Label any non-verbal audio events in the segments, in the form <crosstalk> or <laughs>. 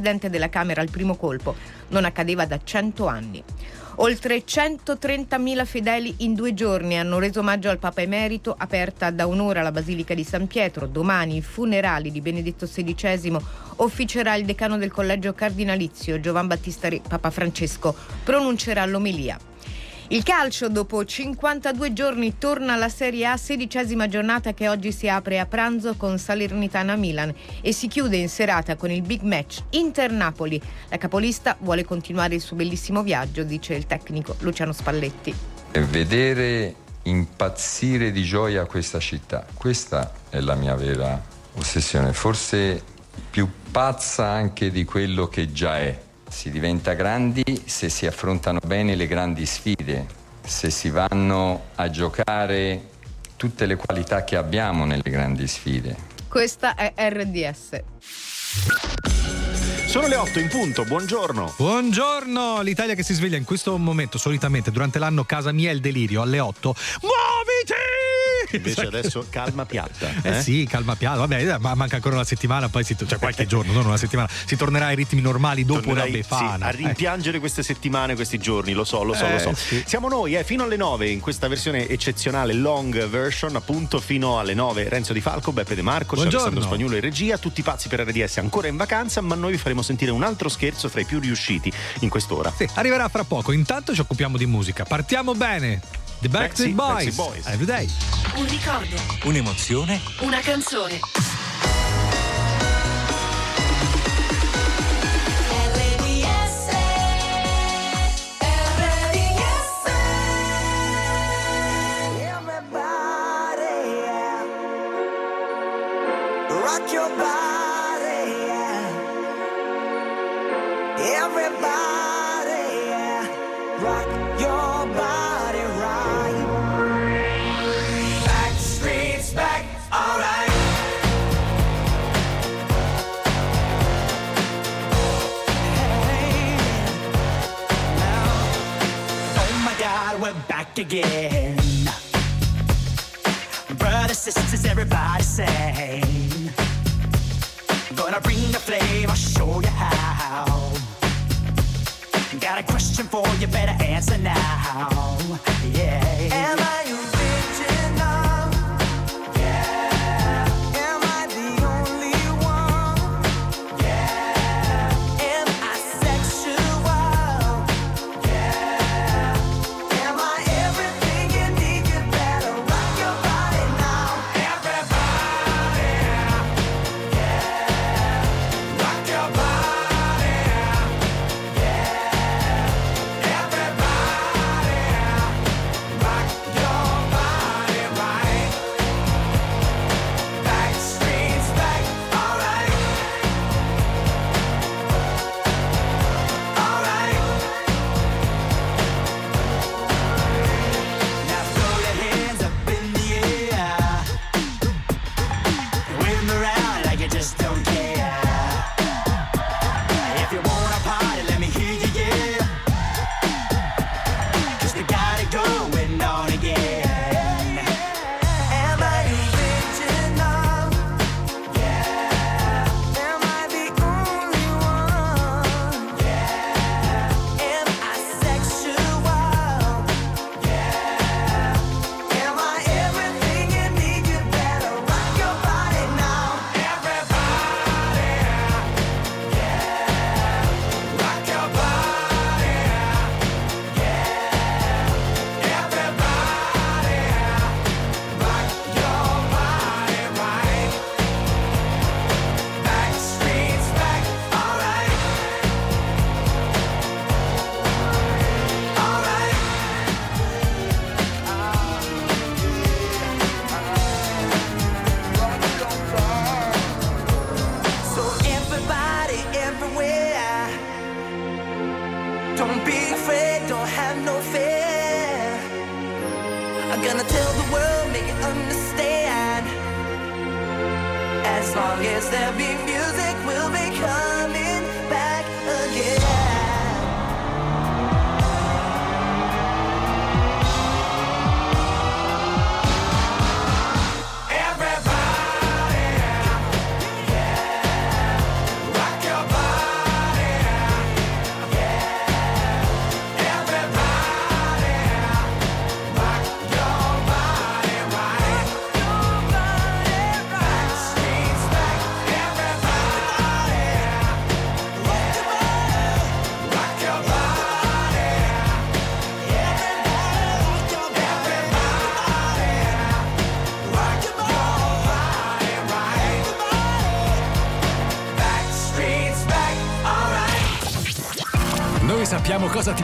Presidente della Camera al primo colpo. Non accadeva da cento anni. Oltre 130.000 fedeli in due giorni hanno reso omaggio al Papa Emerito, aperta da un'ora la Basilica di San Pietro. Domani i funerali di Benedetto XVI officerà il decano del collegio cardinalizio Giovan Battista Re. Papa Francesco pronuncerà l'omelia. Il calcio dopo 52 giorni torna alla Serie A, sedicesima giornata che oggi si apre a pranzo con Salernitana Milan e si chiude in serata con il big match Inter-Napoli. La capolista vuole continuare il suo bellissimo viaggio, dice il tecnico Luciano Spalletti. Vedere impazzire di gioia questa città, questa è la mia vera ossessione, forse più pazza anche di quello che già è si diventa grandi se si affrontano bene le grandi sfide, se si vanno a giocare tutte le qualità che abbiamo nelle grandi sfide. Questa è RDS. Sono le 8 in punto, buongiorno. Buongiorno, l'Italia che si sveglia in questo momento, solitamente durante l'anno casa mia è il delirio, alle 8. Muoviti! Invece <laughs> adesso calma piatta. <laughs> Eh, eh sì, calma piatta. Vabbè, eh, ma manca ancora una settimana, poi si, cioè qualche giorno, non una settimana. Si tornerà ai ritmi normali dopo Tornerai, la befana. Sì, a rimpiangere eh. queste settimane, questi giorni, lo so, lo so, lo so. Sì. Siamo noi, eh, fino alle 9 in questa versione eccezionale long version, appunto, fino alle 9 Renzo Di Falco, Beppe De Marco, Alessandro Spagnolo in regia, tutti pazzi per RDS ancora in vacanza, ma noi vi faremo sentire un altro scherzo fra i più riusciti in quest'ora. Sì, arriverà fra poco. Intanto ci occupiamo di musica. Partiamo bene. The Backstreet Boys. Boys. Every day. Un ricordo. Un'emozione. Una canzone. Rock your body,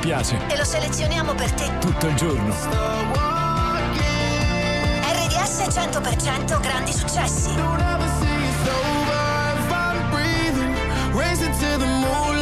piace. E lo selezioniamo per te. Tutto il giorno. RDS 100% grandi successi. Racing to the moonlight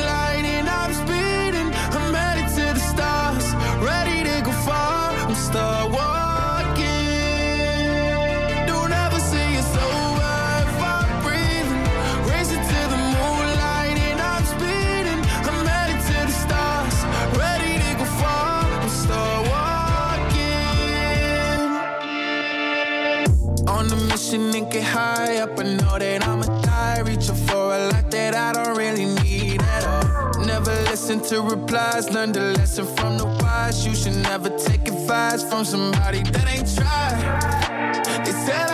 to replies. Learn the lesson from the wise. You should never take advice from somebody that ain't tried. They said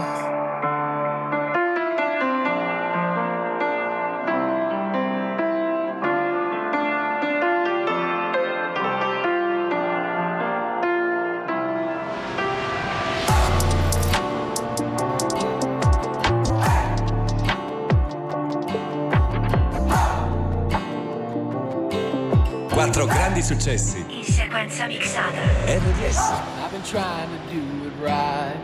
Successi. In sequenza mixata. RDS. I've been trying to do it right.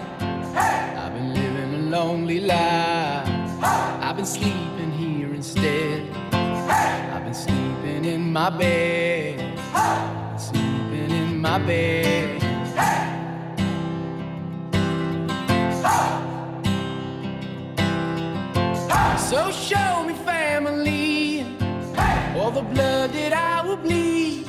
I've been living a lonely life. I've been sleeping here instead. I've been sleeping in my bed. Sleeping in my bed. So show me family, all the blood that I will bleed.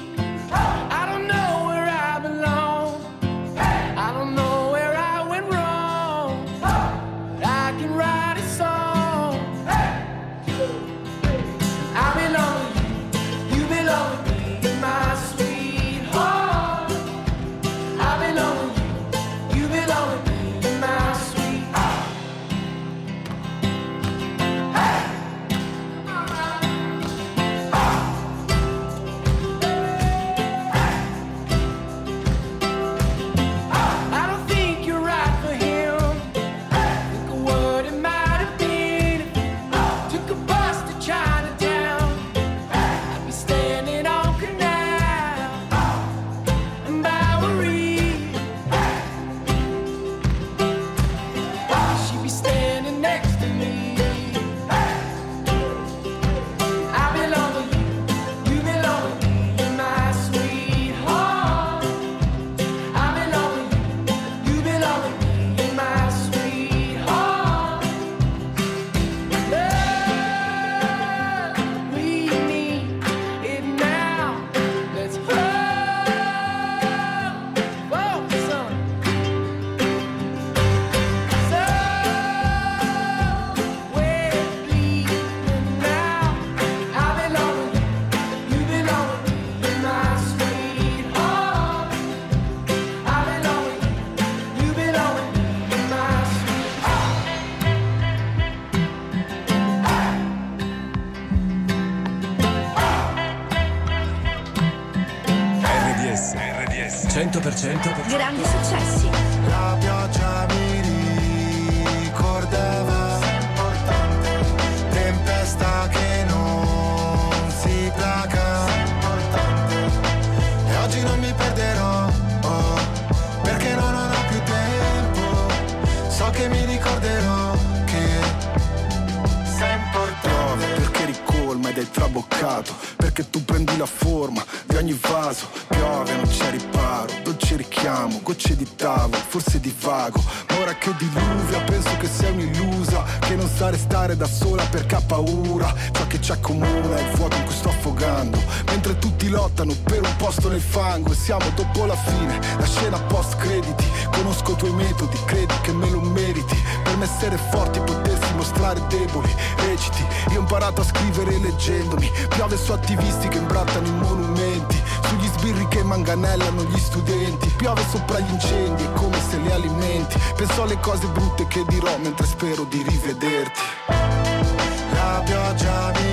100% Grandi successi. La pioggia mi traboccato Perché tu prendi la forma di ogni vaso Piove, non c'è riparo, dolce richiamo Gocce di tavolo, forse di vago. Ma ora che diluvia penso che sei un'illusa Che non sa restare da sola perché ha paura. Ciò che ci accomuna è il vuoto in cui sto affogando. Mentre tutti lottano per un posto nel fango E siamo dopo la fine, la scena post crediti. Conosco i tuoi metodi, credi che me lo meriti. Per me essere forti, potersi mostrare deboli Reciti, io ho imparato a scrivere leggendomi. Piove su attivisti che imbrattano i monumenti Sugli sbirri che manganellano gli studenti. Piove sopra gli incendi, è come se li alimenti. Penso alle cose brutte che dirò mentre spero di rivederti. La pioggia mi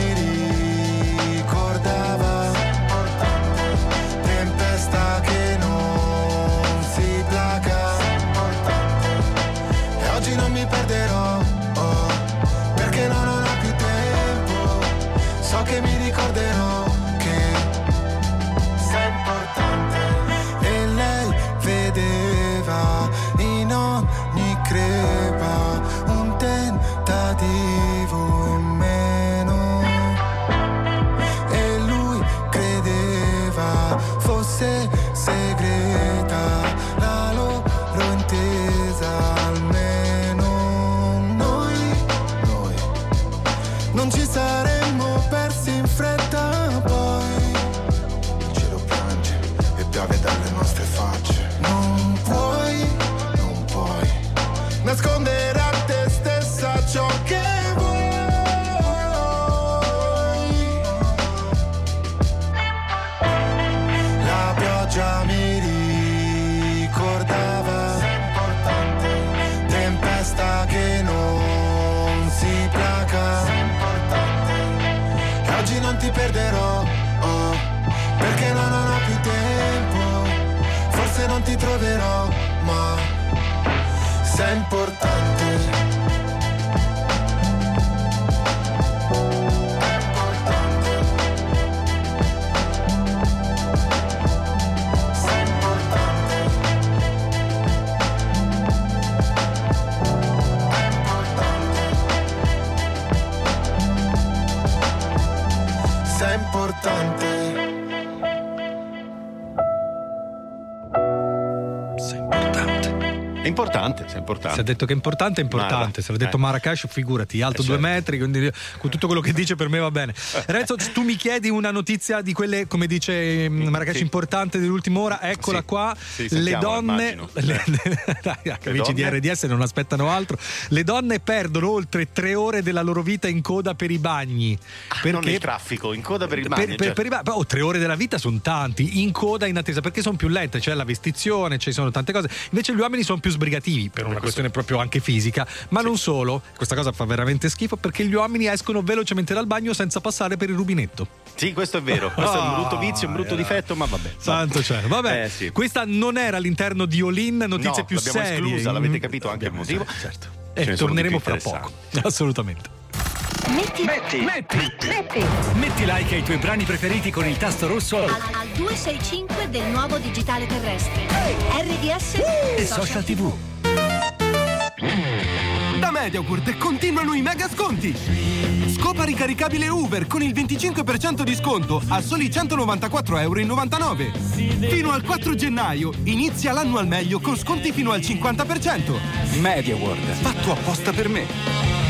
non ci saremmo Importante, è importante. Se ha detto che è importante, è importante. Se l'ha detto Eh. Marrakesh, figurati, alto Eh, due certo. metri, quindi con tutto quello che dice per me va bene. <laughs> Renzo, tu mi chiedi una notizia di quelle, come dice mm, Marrakesh, Sì. importante dell'ultima ora. Eccola Sì. qua. Sì, le donne, le, <laughs> dai, amici di donne? RDS non aspettano altro. Le donne perdono oltre tre ore della loro vita in coda per i bagni. Ah, non il traffico, in coda per il bagno. per, per- cioè. per i ba- oh, tre ore della vita sono tanti, in coda in attesa perché sono più lente, c'è la vestizione, ci sono tante cose. Invece gli uomini sono più sbrigativi per una questione proprio anche fisica, ma non solo. Questa cosa fa veramente schifo perché gli uomini escono velocemente dal bagno senza passare per il rubinetto. Sì, questo è vero. Questo è un brutto Ah, vizio, un brutto eh. difetto, ma vabbè. Santo cielo. Vabbè, Eh, sì. questa non era all'interno di Olin, notizie No, più l'abbiamo serie. esclusa, l'avete capito anche il motivo? Certo. Ce E torneremo fra poco. Assolutamente. Metti, Metti, metti, metti like ai tuoi brani preferiti con il tasto rosso al, al 265 del nuovo digitale terrestre. RDS e social tv. Da Mediaworld continuano i mega sconti! Scopa ricaricabile Uber con il 25% di sconto a soli 194,99 euro. Fino al 4 gennaio inizia l'anno al meglio con sconti fino al 50%. MediaWorld, fatto apposta per me.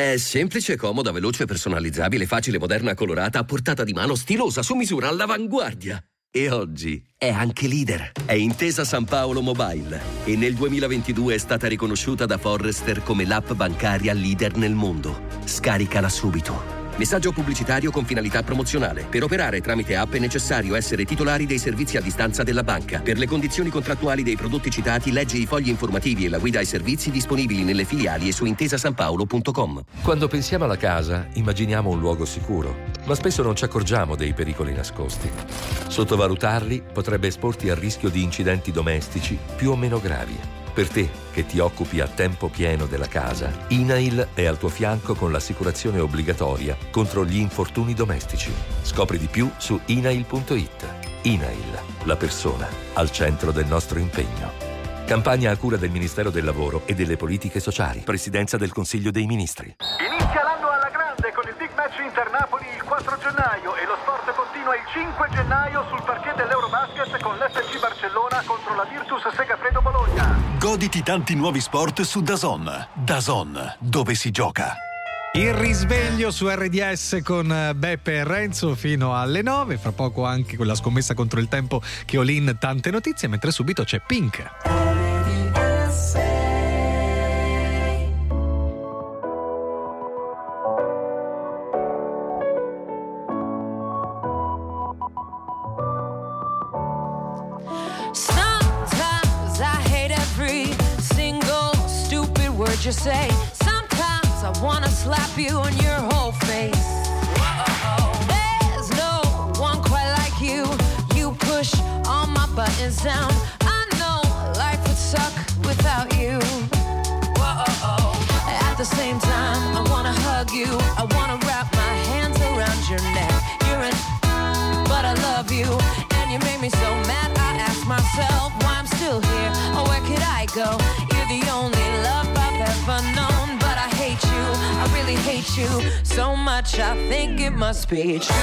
È semplice, comoda, veloce, personalizzabile, facile, moderna, colorata, a portata di mano, stilosa, su misura, all'avanguardia. E oggi è anche leader. È Intesa San Paolo Mobile e nel 2022 è stata riconosciuta da Forrester come l'app bancaria leader nel mondo. Scaricala subito. Messaggio pubblicitario con finalità promozionale. Per operare tramite app è necessario essere titolari dei servizi a distanza della banca. Per le condizioni contrattuali dei prodotti citati, leggi i fogli informativi e la guida ai servizi disponibili nelle filiali e su intesasanpaolo.com. Quando pensiamo alla casa, immaginiamo un luogo sicuro, ma spesso non ci accorgiamo dei pericoli nascosti. Sottovalutarli potrebbe esporti al rischio di incidenti domestici più o meno gravi. Per te, che ti occupi a tempo pieno della casa, INAIL è al tuo fianco con l'assicurazione obbligatoria contro gli infortuni domestici. Scopri di più su inail.it. INAIL, la persona, al centro del nostro impegno. Campagna a cura del Ministero del Lavoro e delle Politiche Sociali. Presidenza del Consiglio dei Ministri. Inizia l'anno alla grande con il Big Match Inter Napoli il 4 gennaio e lo sport continua il 5 gennaio sul parquet dell'Eurobasket con l'FC Barcellona Goditi tanti nuovi sport su Dazon. Dazon, dove si gioca. Il risveglio su RDS con Beppe e Renzo fino alle 9, fra poco anche quella scommessa contro il tempo che ho lì in tante notizie, mentre subito c'è Pink. Bitch.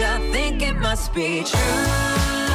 I think it must be true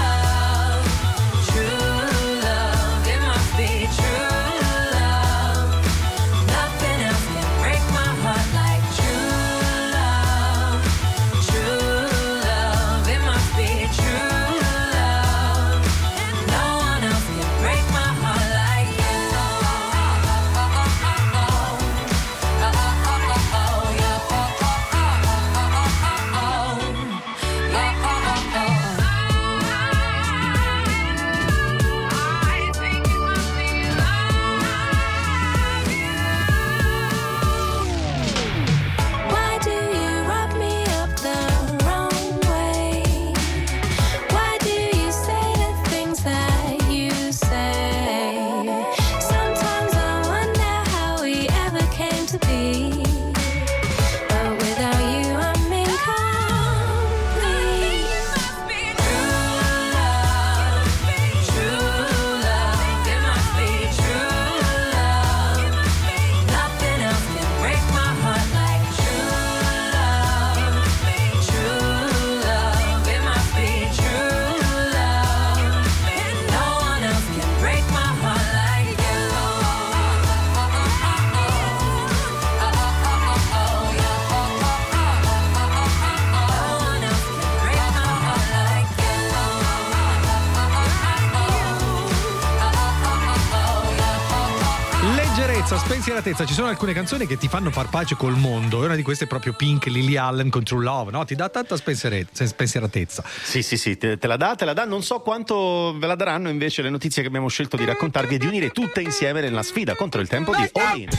Spensieratezza, ci sono alcune canzoni che ti fanno far pace col mondo. E una di queste è proprio Pink, Lily Allen con True Love, no? Ti dà tanta spensieratezza. Sì, sì, sì, te, te la dà, te la dà. Non so quanto ve la daranno invece le notizie che abbiamo scelto di raccontarvi e di unire tutte insieme nella sfida contro il tempo di All In.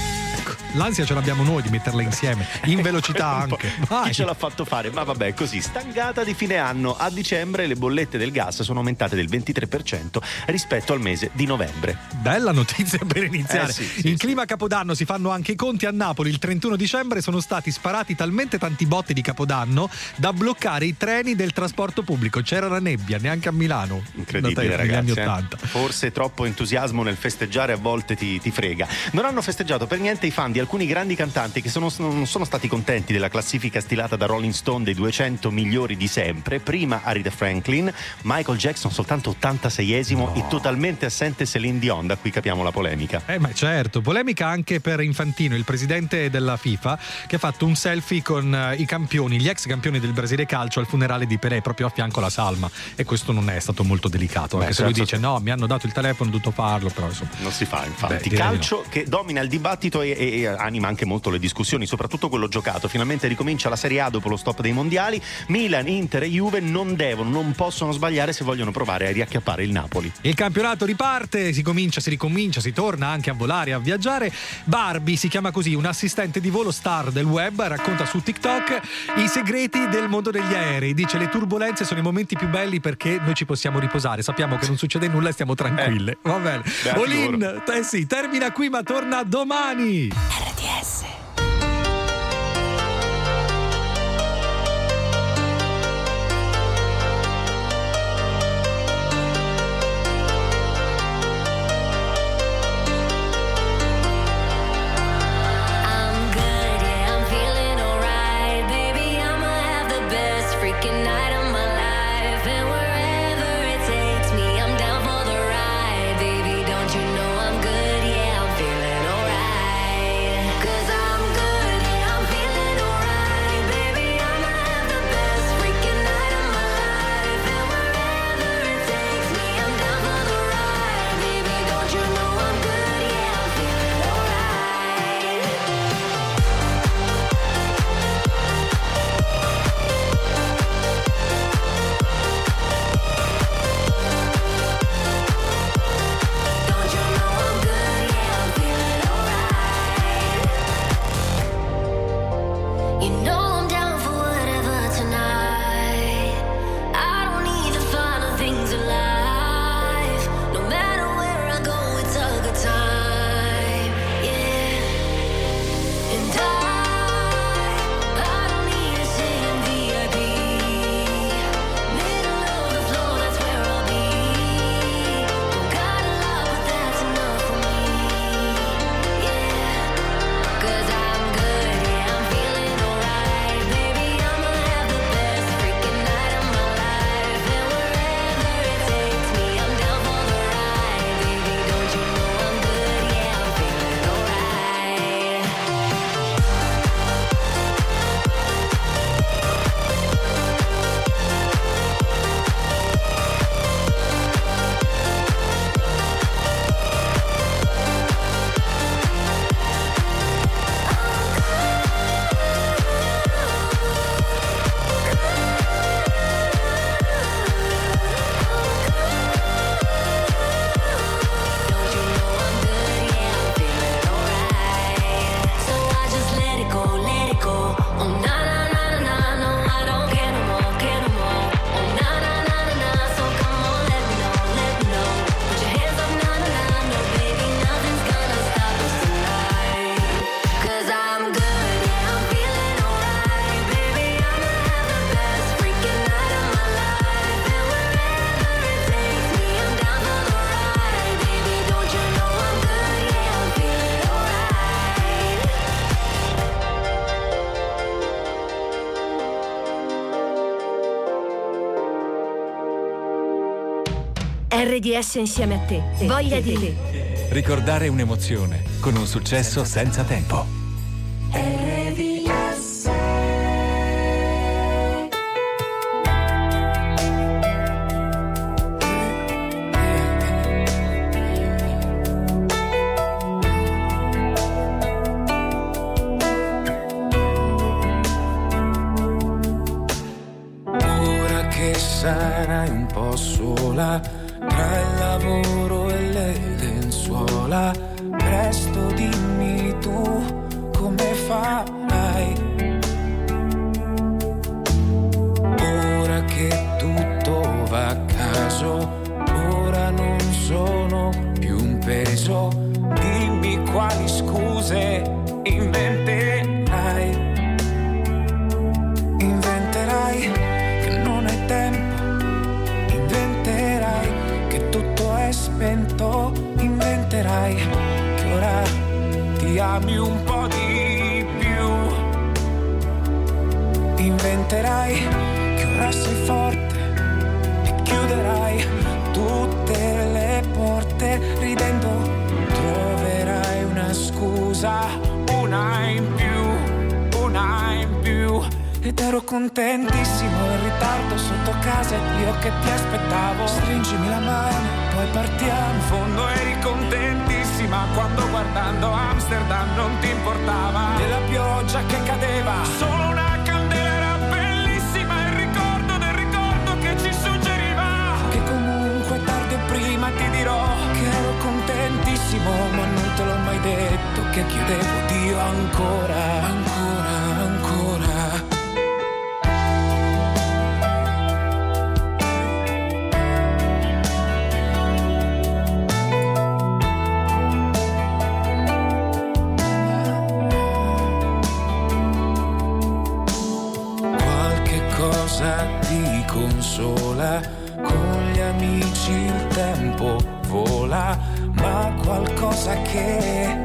l'ansia ce l'abbiamo noi di metterla insieme, in <laughs> velocità anche. Vai. Chi ce l'ha fatto fare? Ma vabbè, così, stangata di fine anno. A dicembre le bollette del gas sono aumentate del 23% rispetto al mese di novembre. Bella notizia per iniziare. Eh sì, sì, in clima Capodanno si fanno anche i conti a Napoli. Il 31 dicembre sono stati sparati talmente tanti botti di Capodanno da bloccare i treni del trasporto pubblico. C'era la nebbia, neanche a Milano. Incredibile, ragazzi. eh. 80. Forse troppo entusiasmo nel festeggiare a volte ti, ti frega. Non hanno festeggiato per niente i fan di alcuni grandi cantanti che sono- non sono stati contenti della classifica stilata da Rolling Stone dei 200 migliori di sempre. Prima Aretha Franklin, Michael Jackson soltanto 86esimo e totalmente assente Celine Dion. Da qui capiamo la polemica. Eh, ma certo, polemica anche per Infantino, il presidente della FIFA, che ha fatto un selfie con eh, i campioni, gli ex campioni del Brasile calcio al funerale di Pelé, proprio a fianco alla salma. E questo non è stato molto delicato, anche Beh, se lui certo. dice no, mi hanno dato il telefono, ho dovuto farlo, però insomma. Non si fa, infatti. Beh, Calcio che domina il dibattito e, e- e anima anche molto le discussioni, soprattutto quello giocato. Finalmente ricomincia la Serie A dopo lo stop dei mondiali. Milan, Inter e Juve non devono, non possono sbagliare se vogliono provare a riacchiappare il Napoli. Il campionato riparte, si comincia, si ricomincia, si torna anche a volare, a viaggiare. Barbie si chiama così, un assistente di volo star del web, racconta su TikTok i segreti del mondo degli aerei. Dice le turbulenze sono i momenti più belli perché noi ci possiamo riposare, sappiamo che non succede nulla e stiamo tranquille. Va bene. Olin, eh sì, termina qui ma torna domani. RDS. RDS insieme a te. Voglia di te. Ricordare un'emozione con un successo senza tempo. Ero contentissimo in ritardo sotto casa io che ti aspettavo. Stringimi la mano poi partiamo. In fondo eri contentissima quando guardando Amsterdam non ti importava. Della pioggia che cadeva. Solo una candela era bellissima il ricordo del ricordo che ci suggeriva. Che comunque tardi o prima ti dirò che ero contentissimo ma non te l'ho mai detto che chiedevo Dio ancora. Ancora qualcosa che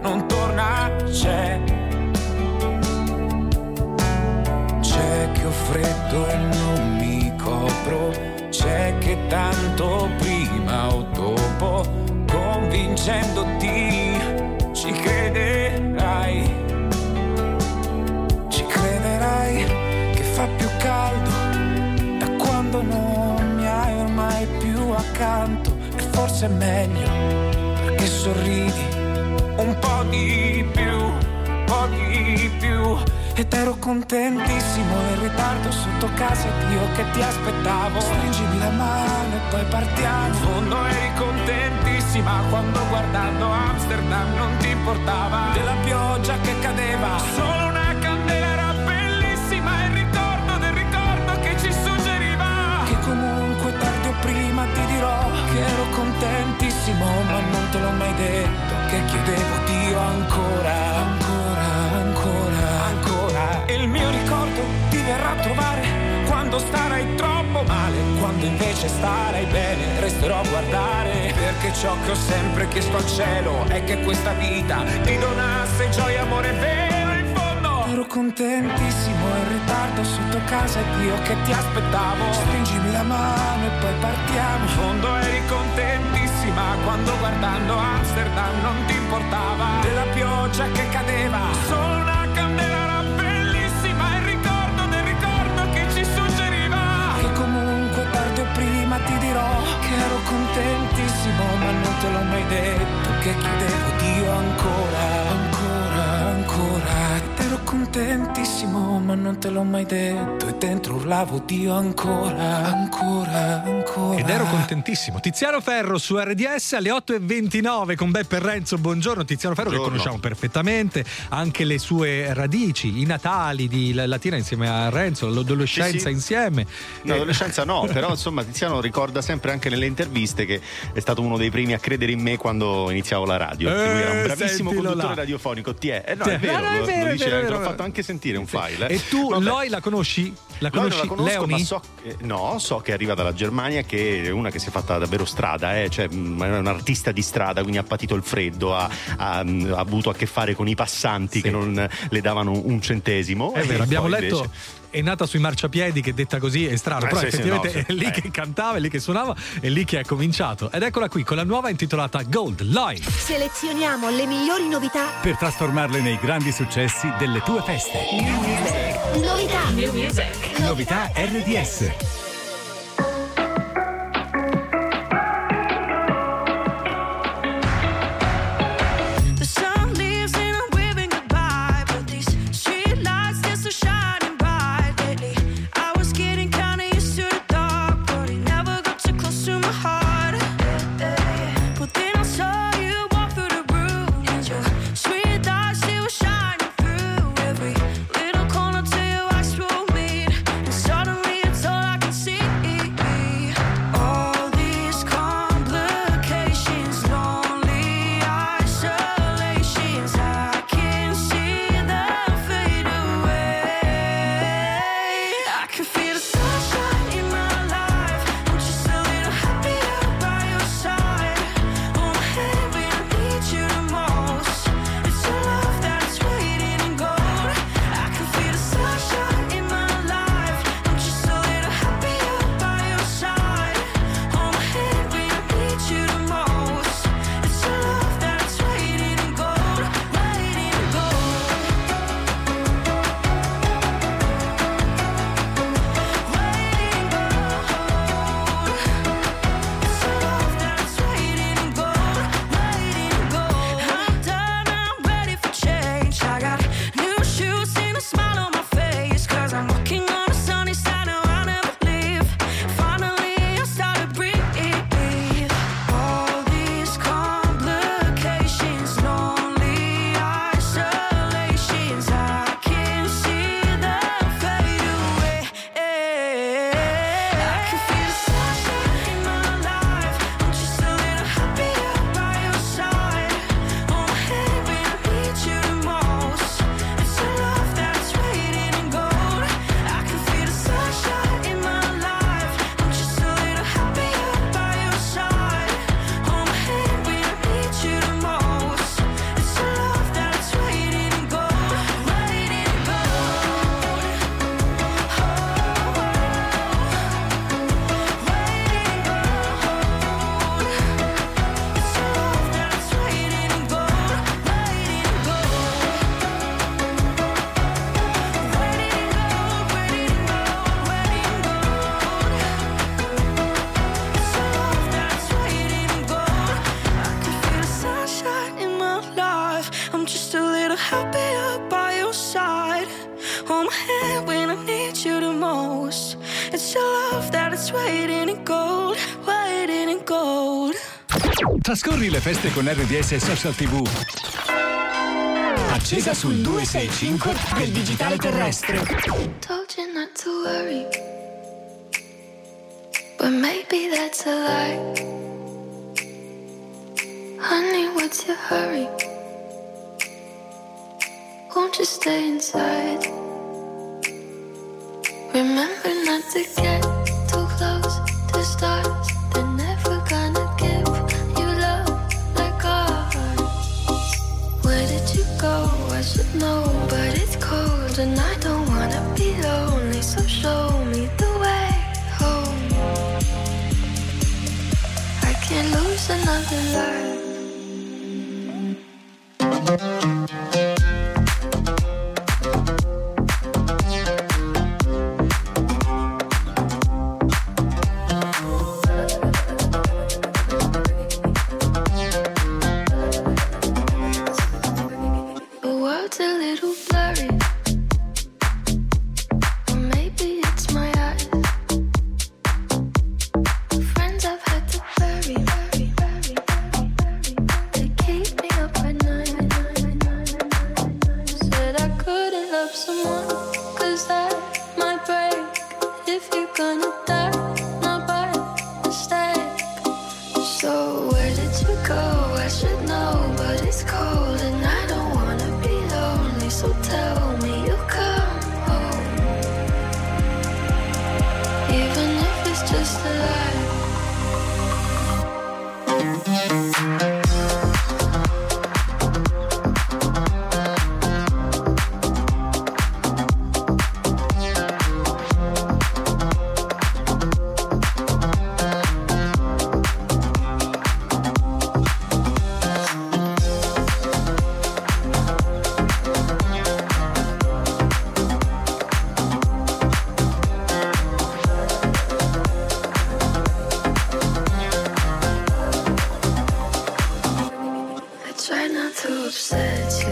non torna c'è. C'è che ho freddo e non mi copro, c'è che tanto prima o dopo, convincendoti, ci crederai ci crederai che fa più caldo da quando non mi hai ormai più accanto e forse è meglio perché sorridi un po' di più, un po' di più. Ed ero contentissimo in ritardo sotto casa ed io che ti aspettavo. Stringimi la mano e poi partiamo. In fondo eri contentissima quando guardando Amsterdam non ti importava. Della pioggia che cadeva. Solo che ero contentissimo ma non te l'ho mai detto che chiedevo Dio ancora ancora ancora ancora. E il mio ricordo ti verrà a trovare quando starai troppo male. Quando invece starai bene resterò a guardare. Perché ciò che ho sempre chiesto al cielo è che questa vita ti donasse gioia amore vero ero contentissimo in ritardo sotto casa ed io che ti aspettavo. Stringimi la mano e poi partiamo. In fondo eri contentissima quando guardando Amsterdam non ti importava. Della pioggia che cadeva. Solo una candela era bellissima il ricordo del ricordo che ci suggeriva. Che comunque tardi o prima ti dirò che ero contentissimo ma non te l'ho mai detto che chiedevo Dio ancora ancora ancora contentissimo ma non te l'ho mai detto e dentro urlavo Dio ancora ancora ancora Ed ero contentissimo. Tiziano Ferro su RDS alle 8.29 con Beppe Renzo. Buongiorno Tiziano Ferro Buongiorno. che conosciamo perfettamente, anche le sue radici, i natali di Latina insieme a Renzo, l'adolescenza Sì, sì. insieme. L'adolescenza no, <laughs> però insomma Tiziano ricorda sempre anche nelle interviste che è stato uno dei primi a credere in me quando iniziavo la radio. Eh, Lui era un bravissimo sentilo conduttore là. radiofonico. Ti è? Eh, no, è è. vero, No, no, è lo, vero, lo è dice, vero, è te vero. Fatto anche sentire un file. E tu, Vabbè. Loi, la conosci? La Loi non conosci? la conosco, Leoni? ma so, eh, no, so che arriva dalla Germania, che è una che si è fatta davvero strada, eh, cioè, mh, è un artista di strada, quindi ha patito il freddo, ha, ha, ha avuto a che fare con i passanti che non le davano un centesimo. È vero, abbiamo letto. invece- È nata sui marciapiedi, che detta così è strano, Eh, però sì, sì, effettivamente no, sì. è lì Eh. che cantava, è lì che suonava, è lì che ha cominciato. Ed eccola qui con la nuova intitolata Gold Loi. Selezioniamo le migliori novità. Per trasformarle nei grandi successi delle tue feste. Novità. New music. Novità RDS. Feste con RDS e Social TV. Accesa sul 265 del digitale terrestre. Told you not to worry. But maybe that's a lie. Honey, what's your hurry? Won't you stay inside? Remember not to get too close to stars. And I don't wanna be lonely. So show me the way home. I can't lose another life. Not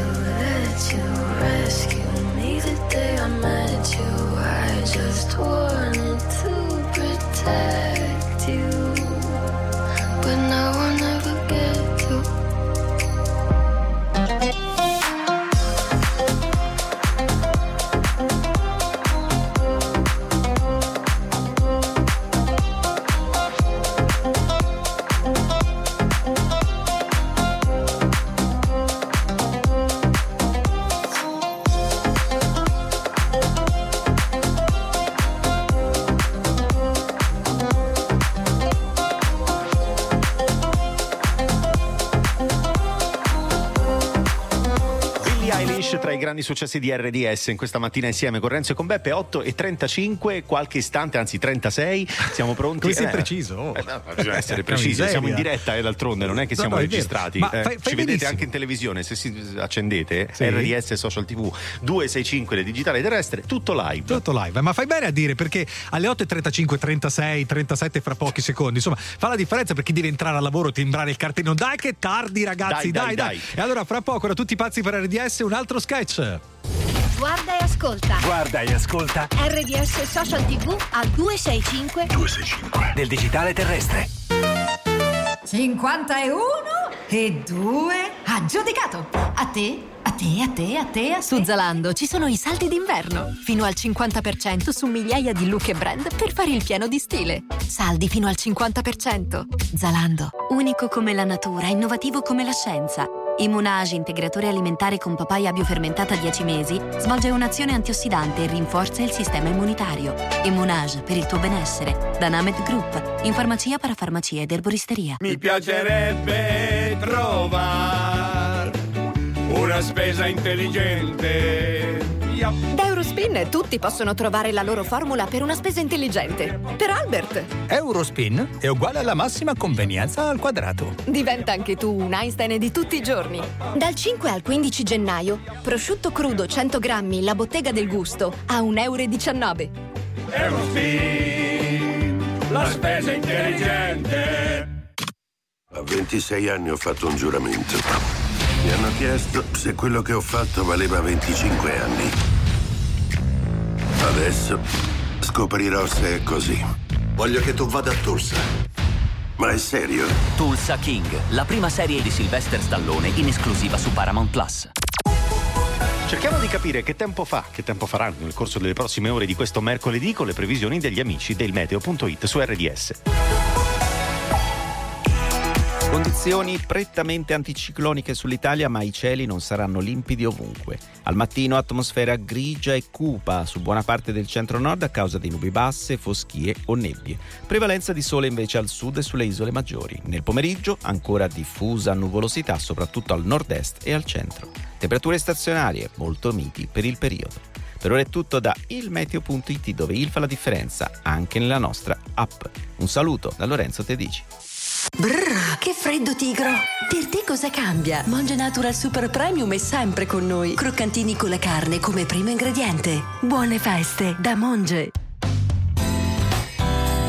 grandi successi di RDS in questa mattina insieme con Renzo e con Beppe 8 e 35 qualche istante anzi 36 siamo pronti Come sei Eh, preciso? Oh. eh, no, bisogna essere precisi siamo in diretta e d'altronde non è che No, siamo no, vero. registrati eh, fai- ci fai vedete benissimo. anche in televisione se si accendete Sì. RDS e Social TV 265 del digitale terrestre tutto live Tutto live, ma fai bene a dire perché alle 8.35, 36, 37 fra pochi secondi, insomma, fa la differenza per chi deve entrare al lavoro, timbrare il cartellino. Dai che tardi ragazzi, Dai, dai, dai, dai. dai. E allora fra poco, da tutti pazzi per RDS, un altro sketch. Guarda e ascolta. Guarda e ascolta RDS Social TV al 265 265 del digitale terrestre. 51 e 2 aggiudicato. A te, a te, a te, a te, a te. Su Zalando ci sono i saldi d'inverno, fino al 50% su migliaia di look e brand per fare il pieno di stile. Saldi fino al 50%. Zalando, unico come la natura, innovativo come la scienza. Immunage, integratore alimentare con papaya biofermentata 10 mesi, svolge un'azione antiossidante e rinforza il sistema immunitario. Immunage, per il tuo benessere. Da Named Group, in farmacia, parafarmacia ed erboristeria. Mi piacerebbe trovare una spesa intelligente. Da Eurospin tutti possono trovare la loro formula per una spesa intelligente. Per Albert, Eurospin è uguale alla massima convenienza al quadrato. diventa anche tu un Einstein di tutti i giorni. Dal 5 al 15 gennaio, prosciutto crudo 100 grammi, la bottega del gusto, a 1,19 euro. Eurospin, la spesa intelligente. A 26 anni ho fatto un giuramento. Mi hanno chiesto se quello che ho fatto valeva 25 anni. Adesso scoprirò se è così. Voglio che tu vada a Tulsa. Ma è serio? Tulsa King, la prima serie di Sylvester Stallone in esclusiva su Paramount Plus. Cerchiamo di capire che tempo fa, che tempo faranno nel corso delle prossime ore di questo mercoledì con le previsioni degli amici del meteo.it su RDS. Condizioni prettamente anticicloniche sull'Italia, ma i cieli non saranno limpidi ovunque. Al mattino atmosfera grigia e cupa su buona parte del centro-nord a causa di nubi basse, foschie o nebbie. Prevalenza di sole invece al sud e sulle isole maggiori. Nel pomeriggio ancora diffusa nuvolosità soprattutto al nord-est e al centro. Temperature stazionarie molto miti per il periodo. Per ora è tutto da ilmeteo.it dove il fa la differenza anche nella nostra app. Un saluto da Lorenzo Tedici. Brrr, che freddo tigro! Per te cosa cambia? Monge Natural Super Premium è sempre con noi. Croccantini con la carne come primo ingrediente. Buone feste da Monge.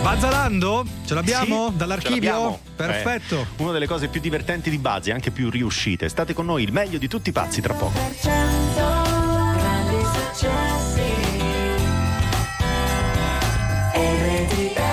Bazzalando? Ce l'abbiamo? Sì, Dall'archivio? ce l'abbiamo. Perfetto. Eh, una delle cose più divertenti di Buzz e anche più riuscite. State con noi, il meglio di tutti i pazzi tra poco. Parlerò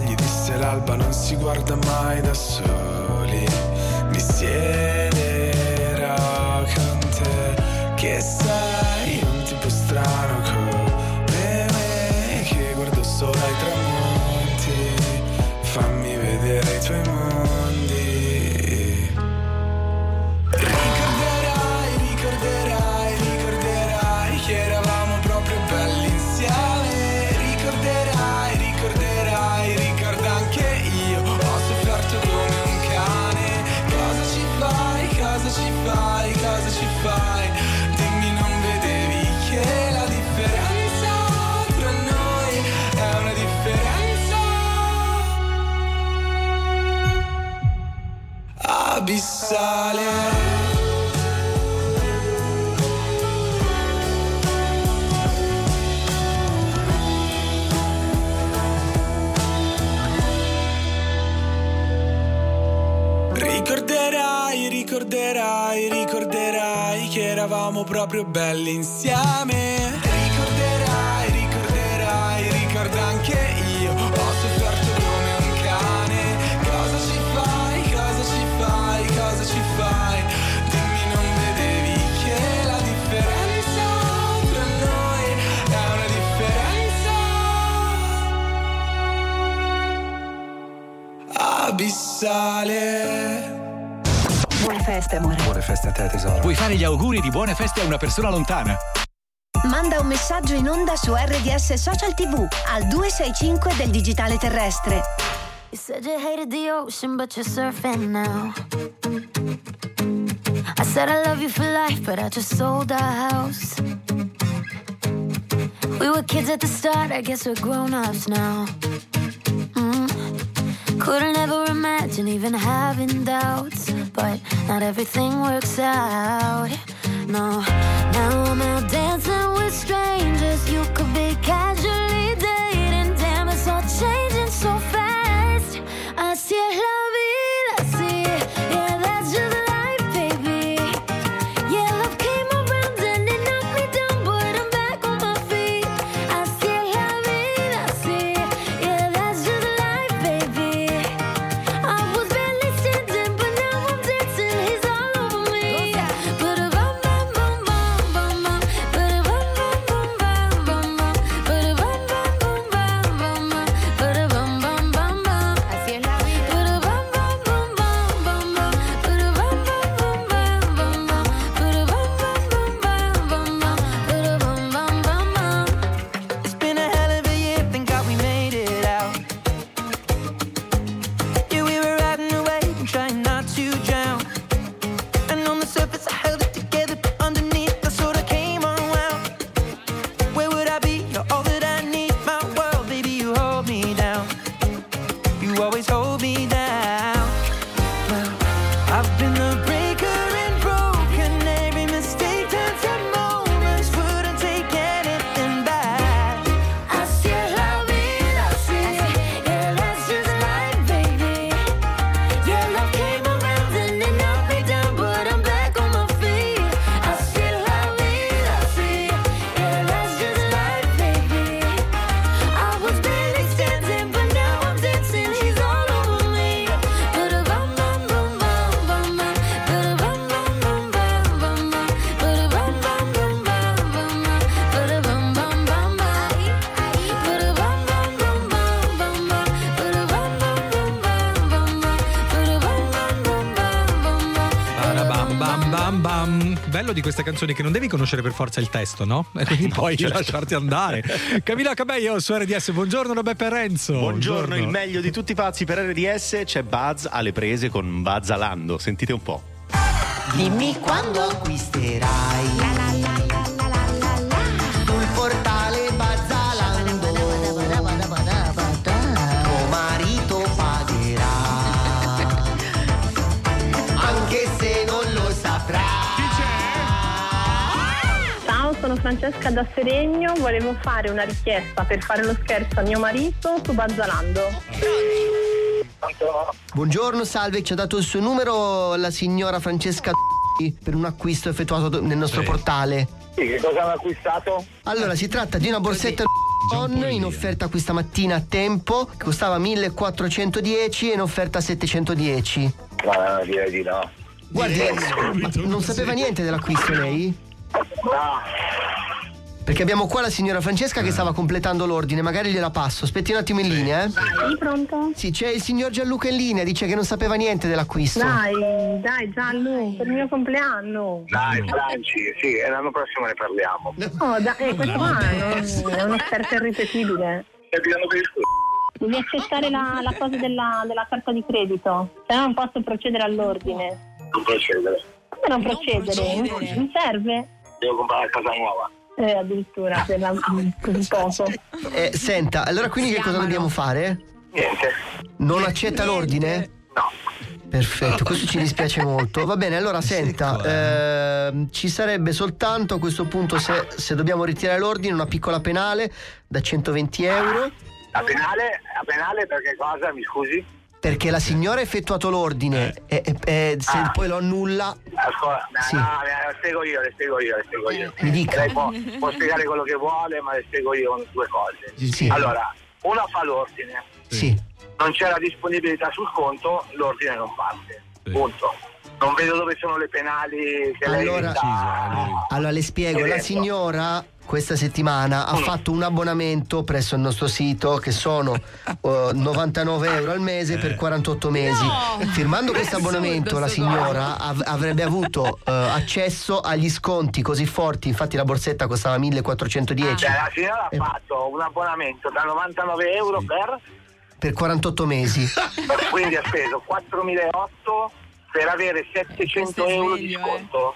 Gli disse l'alba non si guarda mai da soli. Mi siederò con te, che sei abissale. Ricorderai, ricorderai, ricorderai che eravamo proprio belli insieme. Abissale. Buone feste, amore. Buone feste a te, tesoro. Puoi fare gli auguri di buone feste a una persona lontana. Manda un messaggio in onda su RDS Social TV al 265 del digitale terrestre. You said you hated the ocean, but you're surfing now. I said I love you for life, but I just sold our house. We were kids at the start, I guess we're grown ups now. Couldn't ever imagine even having doubts, but not everything works out. No, now I'm out dancing with strangers. You Bello di queste canzoni che non devi conoscere per forza il testo, no? E quindi puoi certo. lasciarti andare. Camilla Cabello su RDS, buongiorno Beppe Renzo. Buongiorno, il meglio di tutti i pazzi per RDS c'è Buzz alle prese con Bazzalando. Sentite un po'. Dimmi quando acquisterai sul Francesca da Seregno, volevo fare una richiesta per fare lo scherzo a mio marito su Bazzalando. Buongiorno, salve, ci ha dato il suo numero la signora Francesca per un acquisto effettuato nel nostro portale. Sì, che cosa hanno acquistato? Allora, si tratta di una borsetta in offerta questa mattina a tempo, che costava 1410 e in offerta 710. Ma direi di no. Guardi, ma non sapeva niente dell'acquisto lei? No. Perché abbiamo qua la signora Francesca che stava completando l'ordine, magari gliela passo. Aspetti un attimo in linea, eh? Sì, pronto? Sì, c'è il signor Gianluca in linea, dice che non sapeva niente dell'acquisto. Dai, dai Gianlu, per il mio compleanno. Dai, Franci, sì, e l'anno prossimo ne parliamo. Oh, dai, eh, questo qua non- è un'offerta irripetibile. Stai pigliando per il culo. Devi accettare la, la cosa della, della carta di credito, se no non posso procedere all'ordine. Non procedere. Come non procedere? Mi serve? Devo comprare la casa nuova. Eh, addirittura, per la, così poco. Eh, senta, allora quindi che cosa dobbiamo fare? Niente. Non accetta l'ordine? No. Perfetto, questo ci dispiace molto. Va bene, allora senta, ehm, ci sarebbe soltanto a questo punto, se, se dobbiamo ritirare l'ordine, una piccola penale da 120 euro. La penale, la penale perché cosa, mi scusi? Perché la signora ha effettuato l'ordine e, e- e se Ah. poi lo annulla. Ascolta, Sì. no, le spiego io, le spiego io, le spiego io. Mi dica. Lei può, può spiegare quello che vuole, ma le spiego io con due cose. Sì. Allora, una fa l'ordine. Sì. Non c'è la disponibilità sul conto, l'ordine non parte. Punto. Non vedo dove sono le penali che lei Allora, sta... allora le spiego, la signora questa settimana ha fatto un abbonamento presso il nostro sito che sono <laughs> eh, 99 euro al mese per 48 mesi. Firmando <laughs> questo abbonamento la signora av- avrebbe avuto eh, accesso agli sconti così forti, infatti la borsetta costava 1410 Cioè, la signora Eh. ha fatto un abbonamento da 99 euro per... per 48 mesi. <laughs> quindi ha speso 4.008 per avere 700 euro di sconto.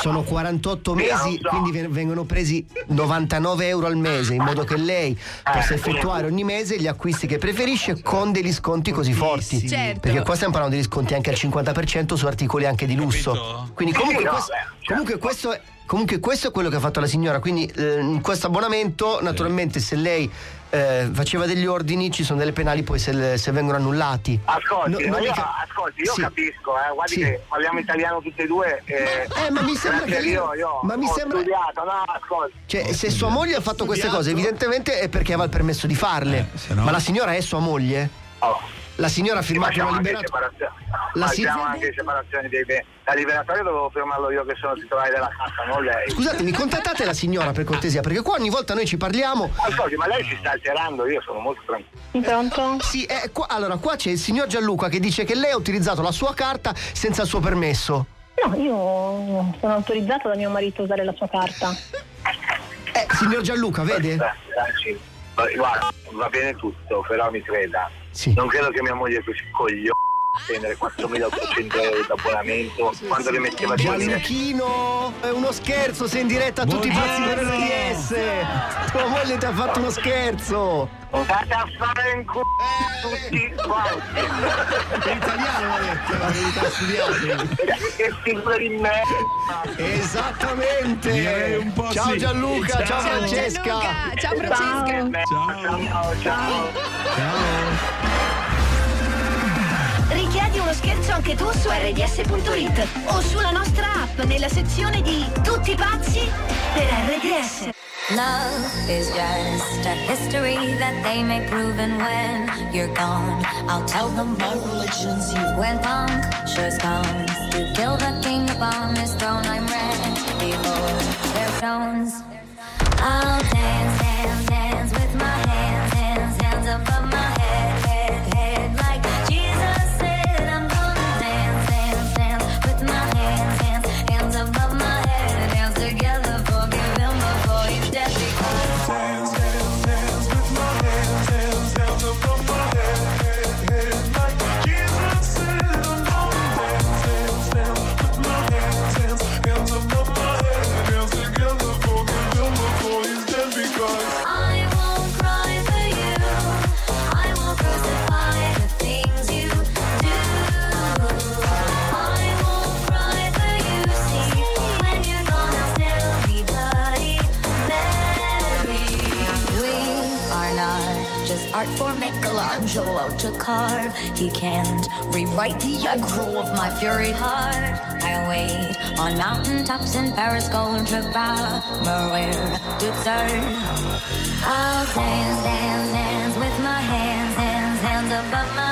Sono 48 Sì, mesi, so. quindi ven- vengono presi 99 euro al mese, in modo che lei possa effettuare ogni mese gli acquisti che preferisce con degli sconti così forti. Certo. Perché qua stiamo parlando di sconti anche al 50% su articoli anche di lusso. Quindi comunque, Sì, no, questo, beh, certo. comunque questo è. Comunque questo è quello che ha fatto la signora, quindi eh, in questo abbonamento naturalmente se lei eh, faceva degli ordini ci sono delle penali poi se, le- se vengono annullati. Ascolti, No- ma io, che- ascolti, io Sì. capisco, eh, guardi Sì. che parliamo italiano tutti e due. Eh, Eh, ma mi sembra che io- io ma mi ho sembra- studiato, no, ascolti. Cioè, se sua moglie ha fatto queste cose, evidentemente è perché aveva il permesso di farle. Ma la signora è sua moglie? La signora ha firmato una liberazione. La si- Facciamo anche separazione dei beni. La liberatoria dovevo firmarlo io che sono titolare della cassa, non lei. Scusatemi, contattate la signora per cortesia, perché qua ogni volta noi ci parliamo. Ascolti, ma lei si sta alterando, io sono molto tranquillo. Pronto? Sì, eh, qua- allora qua c'è il signor Gianluca che dice che lei ha utilizzato la sua carta senza il suo permesso. No, io sono autorizzata da mio marito a usare la sua carta. Eh, signor Gianluca, vede? Guarda, va bene tutto, però mi creda. Non credo che mia moglie così coglione spendere 4.800 euro di abbonamento quando le metteva di Gianluchino, è uno scherzo, sei in diretta a tutti i pazzi per RDS. Tua moglie ti ha fatto uno scherzo. Andate a fare in culo tutti quanti. In italiano l'ha detto, la verità studiate. Che figlio di merda. Esattamente. Direi un po' ciao sì. Gianluca, ciao, Ciao, Francesca. Gianluca, ciao Francesca. Ciao, ciao. Richiedi scherzo anche tu su rds.it o sulla nostra app nella sezione di Tutti pazzi per RDS. Love is just a history that they may prove, and when you're gone, I'll tell them my religion's you. When punctures comes to kill the king upon his throne, I'm ready for their stones. I'll dance, He can't rewrite the aggro of my fury heart. I wait on mountaintops in Paris, going to Maria to turn. I'll dance, dance, dance with my hands, hands, hands above my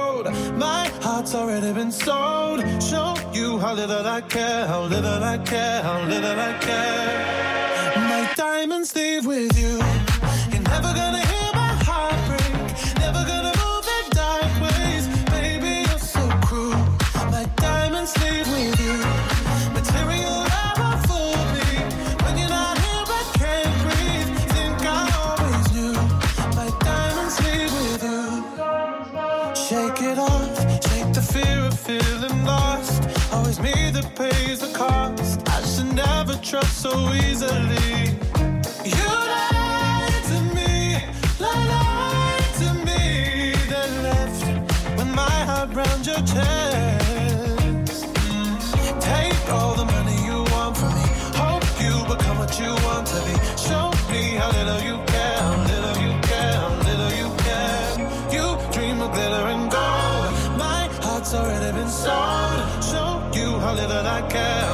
My heart's already been sold. Show you how little I care, how little I care, how little I care. My diamonds leave with you. You're never gonna that pays the cost. I should never trust so easily. You lied to me, lied to me, then left with my heart round your chest. Take all the money you want from me. Hope you become what you want to be. Show me how little you I care,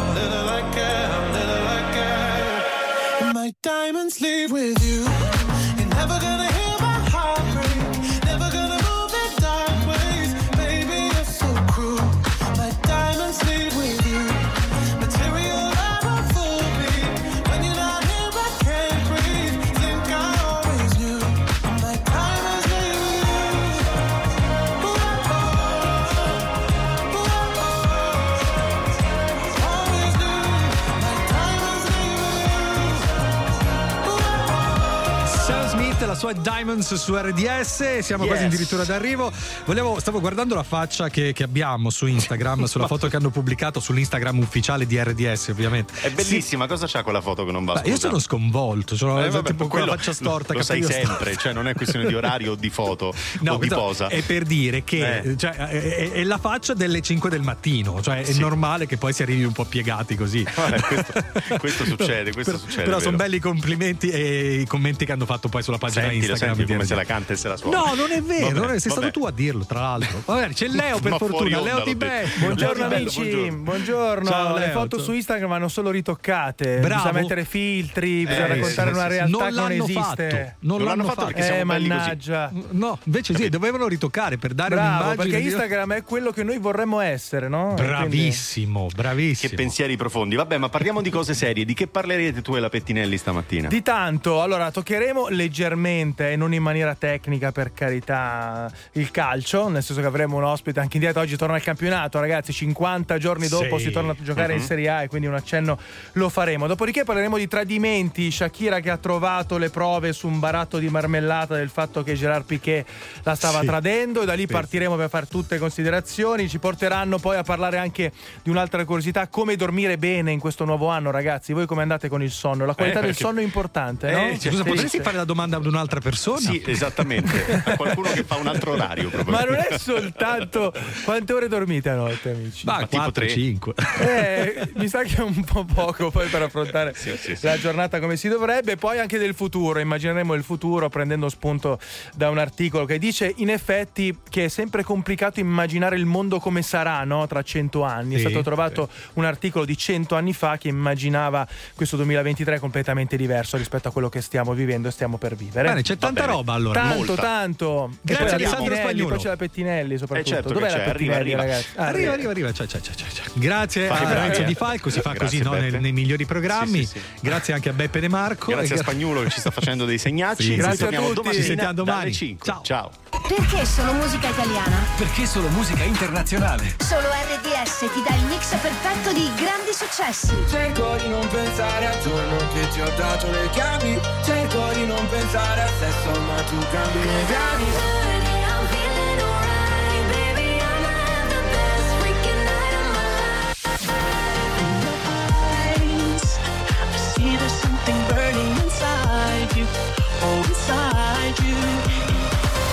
Diamonds su RDS, siamo Yes. quasi addirittura d'arrivo. Volevo, stavo guardando la faccia che, che abbiamo su Instagram, sulla <laughs> foto che hanno pubblicato sull'Instagram ufficiale di RDS, ovviamente. È bellissima, cosa c'ha quella foto che non va Beh, io sono sconvolto, sono Eh, vabbè, tipo con la quello faccia storta. Lo sai sempre, cioè non è questione di orario o di foto <laughs> No, o di posa. È per dire che Eh. cioè, è, è la faccia delle 5 del mattino, cioè è Sì. normale che poi si arrivi un po' piegati così. Guarda, questo, <laughs> questo succede, questo però, succede. però è sono belli i complimenti e i commenti che hanno fatto poi sulla pagina Senti, Instagram. Senti di come se la canta e se la suona. No, non è vero, <laughs> Vabbè, non è- sei vabbè. stato tu a dirlo, tra l'altro. Vabbè, c'è <laughs> Leo per fortuna, Leo detto. Be- Buongiorno Leo Di Bello, amici, buongiorno. buongiorno. Ciao, Le Leo, foto ciao. su Instagram vanno solo ritoccate. Bravo. Bisogna mettere filtri, bisogna Eh, raccontare sì, una realtà Non che non l'hanno esiste. fatto. Non l'hanno fatto perché eh, siamo belli così. mannaggia. No, invece sì, dovevano ritoccare per dare Bravo, un'immagine. perché di- Instagram è quello che noi vorremmo essere, no? Bravissimo, bravissimo. Che pensieri profondi. Vabbè, ma parliamo di cose serie. Di che parlerete tu e la Pettinelli stamattina? Di tanto, allora toccheremo leggermente e non in maniera tecnica per carità il calcio, nel senso che avremo un ospite anche in diretta, oggi torna al campionato ragazzi, 50 giorni dopo Sì. si torna a giocare in Mhm. Serie A e quindi un accenno lo faremo. Dopodiché parleremo di tradimenti, Shakira che ha trovato le prove su un baratto di marmellata del fatto che Gerard Piquet la stava Sì. tradendo e da lì Sì. partiremo per fare tutte le considerazioni, ci porteranno poi a parlare anche di un'altra curiosità, come dormire bene in questo nuovo anno ragazzi, voi come andate con il sonno? La qualità Eh, del perché- sonno è importante, no? Eh, scusa, potresti fare la domanda ad un'altra persona? Sì, esattamente. A qualcuno che fa un altro orario. Ma non è soltanto quante ore dormite a notte, amici? Ma tipo 4, tre. 5. Eh, mi sa che è un po' poco poi per affrontare Sì, sì, sì. la giornata come si dovrebbe. Poi anche del futuro, immagineremo il futuro prendendo spunto da un articolo che dice in effetti che è sempre complicato immaginare il mondo come sarà no? tra cento anni. è stato trovato un articolo di cento anni fa che immaginava questo 2023 completamente diverso rispetto a quello che stiamo vivendo e stiamo per vivere. Bene, c'è tanta roba allora. Tanto, molta. tanto. Grazie, Alessandro Pettinelli, Spagnolo. Poi c'è la Pettinelli soprattutto. Eh, certo Dov'è la c'è, arriva, Pettinelli, arriva. ragazzi? Ah, Arriva, arriva, arriva. Ciao, ciao, ciao, ciao, ciao. Grazie Fai, a vai. Renzo Di Falco, si fa Grazie, così no, nei, nei migliori programmi. Sì, sì, sì. Grazie anche a Beppe De Marco. Grazie a Spagnolo che ci sta facendo dei segnacci. Sì, Ci grazie a tutti. domani Ci sentiamo domani. dalle 5. Ciao. Ciao. Perché solo musica italiana? Perché solo musica internazionale? Solo RDS ti dà il mix perfetto di grandi successi. Cerco di non pensare al giorno che ti ho dato le chiavi Cerco di non pensare al sesso ma tu cambi i piani.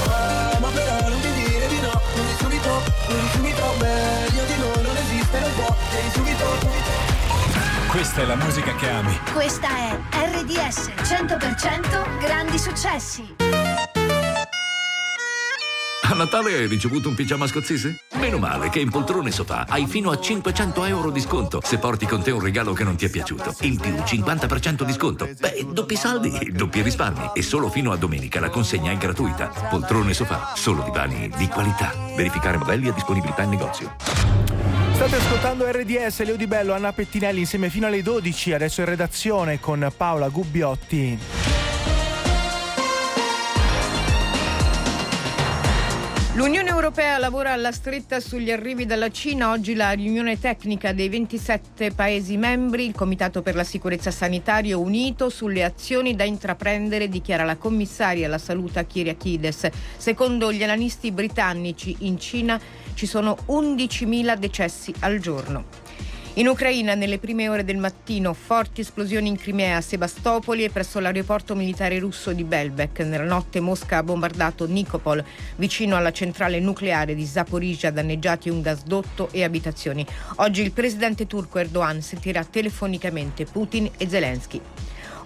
Ah, Ma però non mi dire di no, non di subito, non di subito Meglio di noi non esiste, non può, devi subito, subito Questa è la musica che ami. Questa è RDS 100% grandi successi. A Natale hai ricevuto un pigiama scozzese? Meno male che in poltrone sofà hai fino a 500 euro di sconto se porti con te un regalo che non ti è piaciuto. In più 50% di sconto. Beh, doppi saldi, doppi risparmi. E solo fino a domenica la consegna è gratuita. Poltrone sofà, solo divani di qualità. Verificare modelli e disponibilità in negozio. State ascoltando RDS, Leo Di Bello, Anna Pettinelli insieme fino alle 12, adesso in redazione con Paola Gubbiotti. L'Unione Europea lavora alla stretta sugli arrivi dalla Cina. Oggi la riunione tecnica dei 27 Paesi membri, il Comitato per la Sicurezza Sanitaria unito sulle azioni da intraprendere, dichiara la commissaria alla salute Kyriakides. Secondo gli analisti britannici in Cina ci sono 11.000 decessi al giorno. In Ucraina, nelle prime ore del mattino, forti esplosioni in Crimea, Sebastopoli e presso l'aeroporto militare russo di Belbek. Nella notte Mosca ha bombardato Nikopol, vicino alla centrale nucleare di Zaporizhia, danneggiati un gasdotto e abitazioni. Oggi il presidente turco Erdogan sentirà telefonicamente Putin e Zelensky.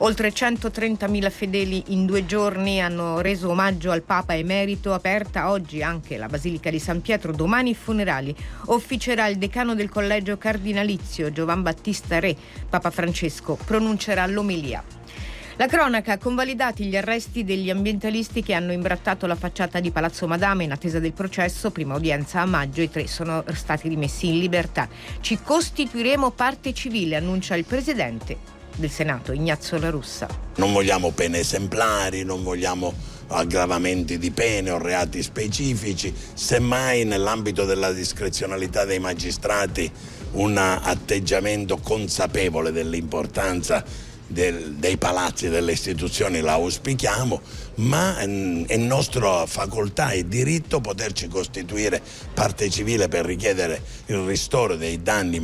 Oltre 130.000 fedeli in due giorni hanno reso omaggio al Papa emerito, aperta oggi anche la Basilica di San Pietro, domani i funerali. Officerà il decano del collegio cardinalizio Giovan Battista Re. Papa Francesco pronuncerà l'omelia. La cronaca ha convalidati gli arresti degli ambientalisti che hanno imbrattato la facciata di Palazzo Madama in attesa del processo, prima udienza a maggio, i tre sono stati rimessi in libertà. Ci costituiremo parte civile, annuncia il Presidente del Senato, Ignazio La Russa. Non vogliamo pene esemplari, non vogliamo aggravamenti di pene o reati specifici, semmai nell'ambito della discrezionalità dei magistrati un atteggiamento consapevole dell'importanza del, dei palazzi delle istituzioni la auspichiamo, ma mm, è nostra facoltà e diritto poterci costituire parte civile per richiedere il ristoro dei danni